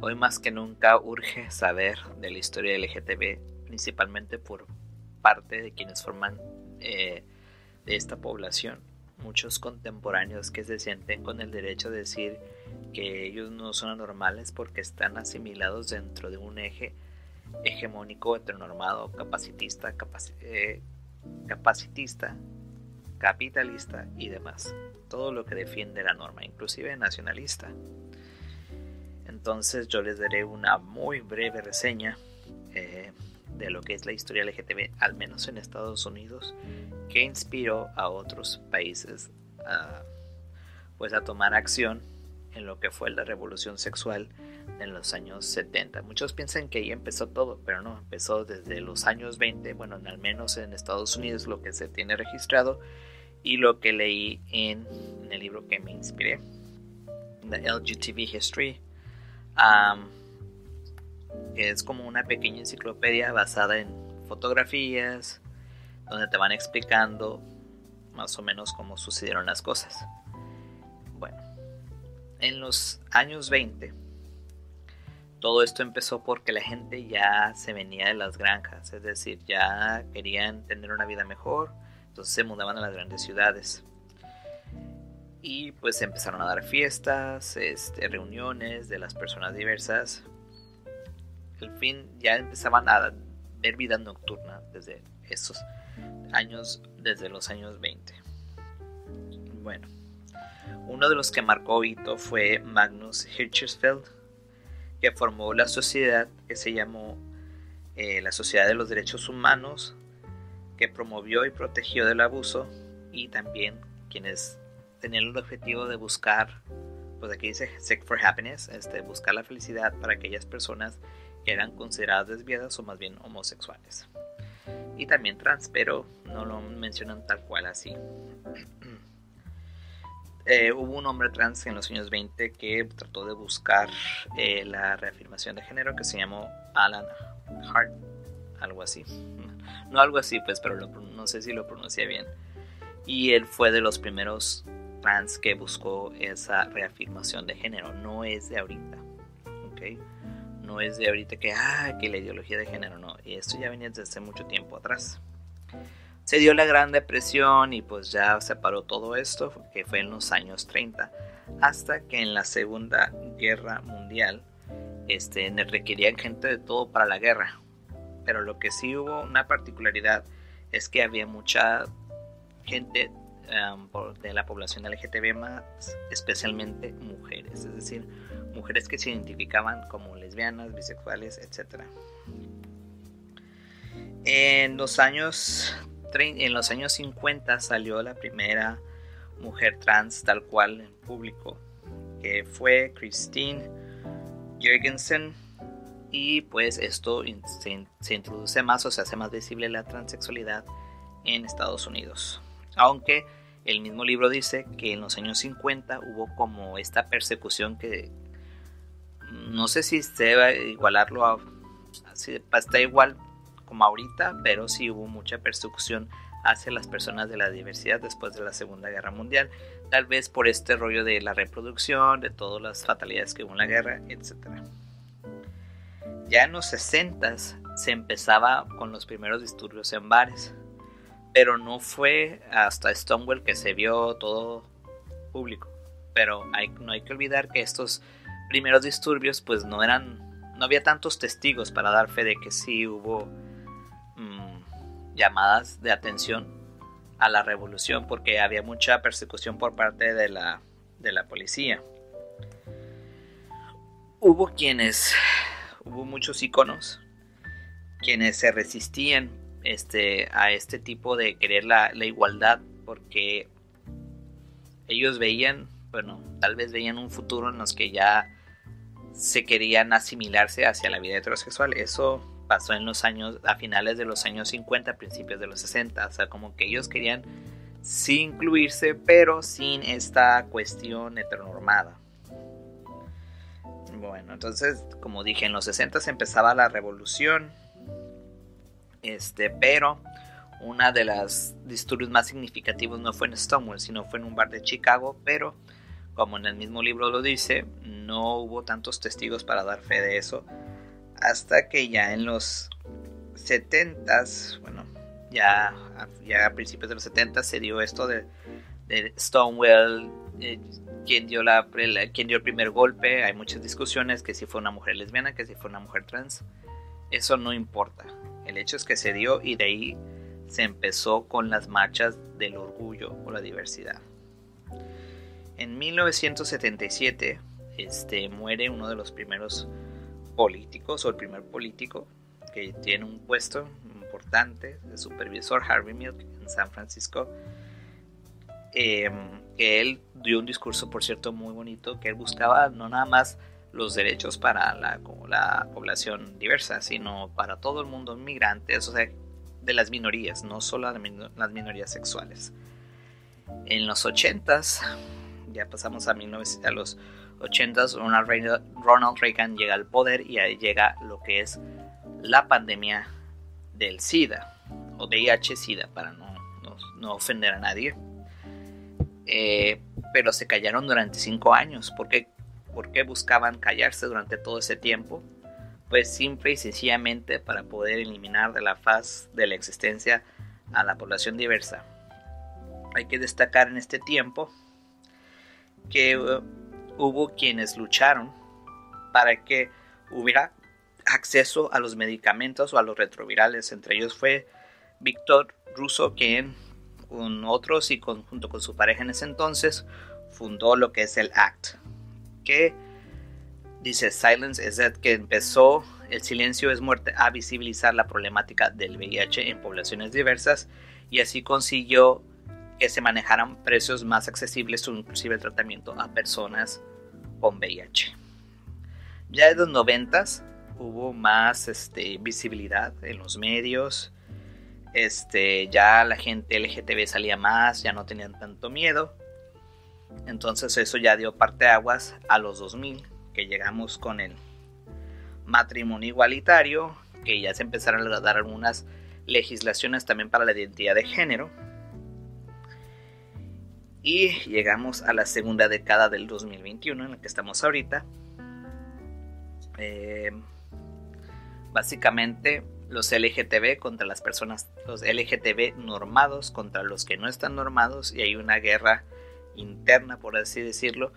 Hoy más que nunca urge saber de la historia LGTB, principalmente por parte de quienes forman eh, de esta población. Muchos contemporáneos que se sienten con el derecho de decir que ellos no son anormales porque están asimilados dentro de un eje hegemónico heteronormado, capacitista, eh, capacitista, capitalista y demás. Todo lo que defiende la norma, inclusive nacionalista. Entonces yo les daré una muy breve reseña eh, de lo que es la historia LGTB, al menos en Estados Unidos, que inspiró a otros países a, pues a tomar acción en lo que fue la revolución sexual en los años 70. Muchos piensan que ahí empezó todo, pero no, empezó desde los años 20, bueno, al menos en Estados Unidos lo que se tiene registrado y lo que leí en, el libro que me inspiré, The LGTB History. Es como una pequeña enciclopedia basada en fotografías, donde te van explicando más o menos cómo sucedieron las cosas. Bueno, en los años 20, todo esto empezó porque la gente ya se venía de las granjas, es decir, ya querían tener una vida mejor, entonces se mudaban a las grandes ciudades. Y pues empezaron a dar fiestas, este, reuniones de las personas diversas. Al fin ya empezaban a ver vida nocturna desde esos años, desde los años 20. Bueno, uno de los que marcó hito fue Magnus Hirschfeld, que formó la sociedad que se llamó eh, la Sociedad de los Derechos Humanos, que promovió y protegió del abuso, y también quienes tenían el objetivo de buscar, pues aquí dice Seek for Happiness, este, buscar la felicidad para aquellas personas que eran consideradas desviadas o más bien homosexuales. Y también trans, pero no lo mencionan tal cual así. Eh, hubo un hombre trans en los años 20 que trató de buscar eh, la reafirmación de género que se llamó Alan Hart, algo así. No algo así, pues, pero no sé si lo pronuncié bien. Y él fue de los primeros trans que buscó esa reafirmación de género. No es de ahorita, ¿ok? No es de ahorita que, ah, que la ideología de género, no. Y esto ya venía desde hace mucho tiempo atrás se dio la Gran Depresión y pues ya se paró todo esto, que fue en los años 30, hasta que en la Segunda Guerra Mundial este, requerían gente de todo para la guerra. Pero lo que sí hubo una particularidad es que había mucha gente um, de la población LGTB más, especialmente mujeres, es decir, mujeres que se identificaban como lesbianas, bisexuales, etc. En los años en los años 50 salió la primera mujer trans tal cual en público, que fue Christine Jorgensen. Y pues esto se, introduce más o se hace más visible la transexualidad en Estados Unidos. Aunque el mismo libro dice que en los años 50 hubo como esta persecución que no sé si se debe igualarlo a... Está igual como ahorita, pero sí hubo mucha persecución hacia las personas de la diversidad después de la Segunda Guerra Mundial, tal vez por este rollo de la reproducción, de todas las fatalidades que hubo en la guerra, etc. Ya en los 60 se empezaba con los primeros disturbios en bares, pero no fue hasta Stonewall que se vio todo público. Pero no hay que olvidar que estos primeros disturbios pues no eran, no había tantos testigos para dar fe de que sí hubo llamadas de atención a la revolución porque había mucha persecución por parte de la, de la policía. Hubo quienes, hubo muchos iconos quienes se resistían este, a este tipo de querer la, la igualdad porque ellos veían, bueno, tal vez veían un futuro en los que ya se querían asimilarse hacia la vida heterosexual. Eso pasó en los años, a finales de los años 50, principios de los 60, o sea, como que ellos querían sí incluirse, pero sin esta cuestión heteronormada. Bueno, entonces, como dije, en los 60 se empezaba la revolución, este, pero una de las disturbios más significativos no fue en Stonewall, sino fue en un bar de Chicago, pero como en el mismo libro lo dice, no hubo tantos testigos para dar fe de eso hasta que ya en los 70s, bueno, ya, ya a principios de los 70 se dio esto de, Stonewall, eh, quien, dio la, quien dio el primer golpe, hay muchas discusiones que si fue una mujer lesbiana, que si fue una mujer trans, eso no importa, el hecho es que se dio y de ahí se empezó con las marchas del orgullo o la diversidad. En 1977 este, muere uno de los primeros políticos o el primer político que tiene un puesto importante de supervisor Harvey Milk en San Francisco. Em, que él dio un discurso, por cierto, muy bonito, que él buscaba no nada más los derechos para la, la población diversa, sino para todo el mundo, inmigrantes, o sea, de las minorías, no solo las minorías sexuales. En los 80s, ya pasamos a, 19, a los 80s, Ronald Reagan llega al poder y ahí llega lo que es la pandemia del SIDA o VIH-SIDA para no, no, ofender a nadie. Eh, pero se callaron durante cinco años. ¿Por qué? ¿Por qué buscaban callarse durante todo ese tiempo? Pues simple y sencillamente para poder eliminar de la faz de la existencia a la población diversa. Hay que destacar en este tiempo que uh, hubo quienes lucharon para que hubiera acceso a los medicamentos o a los retrovirales. Entre ellos fue Víctor Russo, quien con otros y junto con su pareja en ese entonces fundó lo que es el ACT, que dice Silence is Dead, que empezó el silencio es muerte a visibilizar la problemática del VIH en poblaciones diversas y así consiguió que se manejaran precios más accesibles o inclusive el tratamiento a personas con VIH. Ya en los noventas hubo más este, visibilidad en los medios, este, ya la gente LGTB salía más, ya no tenían tanto miedo. Entonces eso ya dio parte aguas a los 2000, que llegamos con el matrimonio igualitario, que ya se empezaron a dar algunas legislaciones también para la identidad de género. Y llegamos a la segunda década del 2021 en la que estamos ahorita. Eh, básicamente los LGTB contra las personas, los LGTB normados contra los que no están normados y hay una guerra interna, por así decirlo,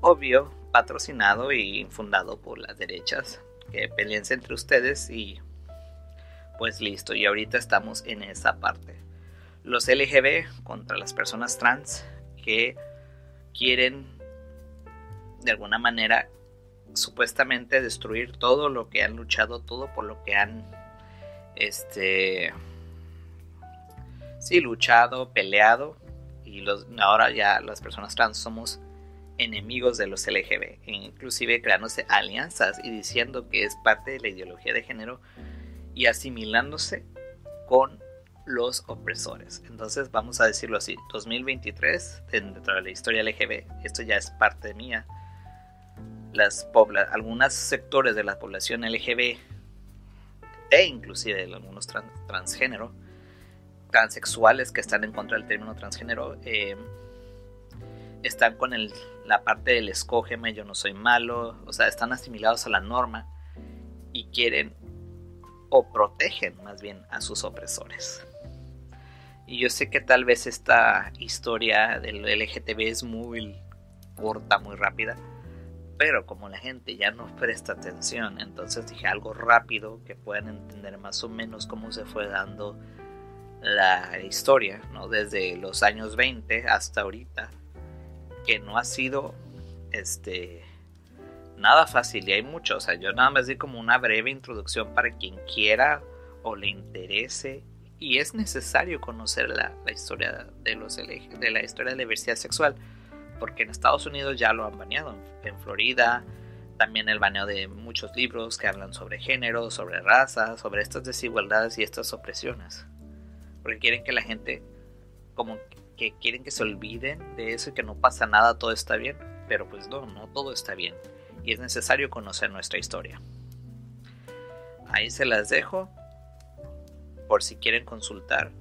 obvio, patrocinado y fundado por las derechas que peleen entre ustedes y pues listo, y ahorita estamos en esa parte. Los LGB contra las personas trans que quieren de alguna manera supuestamente destruir todo lo que han luchado, todo por lo que han este sí luchado, peleado y ahora ya las personas trans somos enemigos de los LGB, e inclusive creándose alianzas y diciendo que es parte de la ideología de género y asimilándose con los opresores. Entonces vamos a decirlo así, 2023 dentro de la historia LGB, esto ya es parte mía. Las algunos sectores de la población LGB e inclusive algunos transgénero, transexuales que están en contra del término transgénero, eh, están con la parte del escógeme, yo no soy malo, o sea, están asimilados a la norma y quieren o protegen más bien a sus opresores. Y yo sé que tal vez esta historia del LGTB es muy corta, muy rápida, pero como la gente ya no presta atención, entonces dije algo rápido que puedan entender más o menos cómo se fue dando la historia, ¿no? Desde los años 20 hasta ahorita, que no ha sido este nada fácil y hay mucho, o sea, yo nada más di como una breve introducción para quien quiera o le interese y es necesario conocer la, historia de los de la historia de la diversidad sexual porque en Estados Unidos ya lo han baneado, en Florida, también el baneo de muchos libros que hablan sobre género, sobre raza, sobre estas desigualdades y estas opresiones. Porque quieren que la gente, como que quieren que se olviden de eso y que no pasa nada, todo está bien. Pero pues no, no todo está bien. Y es necesario conocer nuestra historia. Ahí se las dejo por si quieren consultar.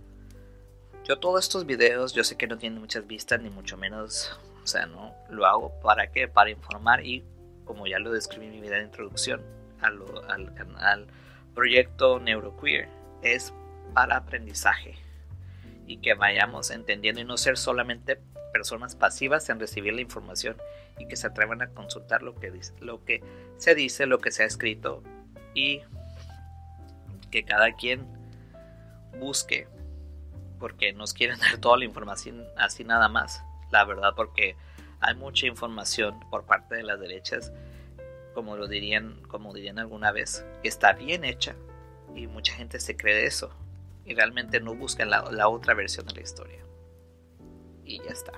Yo todos estos videos, yo sé que no tienen muchas vistas ni mucho menos O sea, no lo hago para qué? Para informar y como ya lo describí en mi vida de introducción al, al canal proyecto Neuroqueer, es para aprendizaje y que vayamos entendiendo y no ser solamente personas pasivas en recibir la información y que se atrevan a consultar lo que, lo que se dice, lo que se ha escrito y que cada quien busque porque nos quieren dar toda la información así nada más. La verdad porque hay mucha información por parte de las derechas como lo dirían como dirían alguna vez que está bien hecha y mucha gente se cree de eso y realmente no buscan la, la otra versión de la historia. Y ya está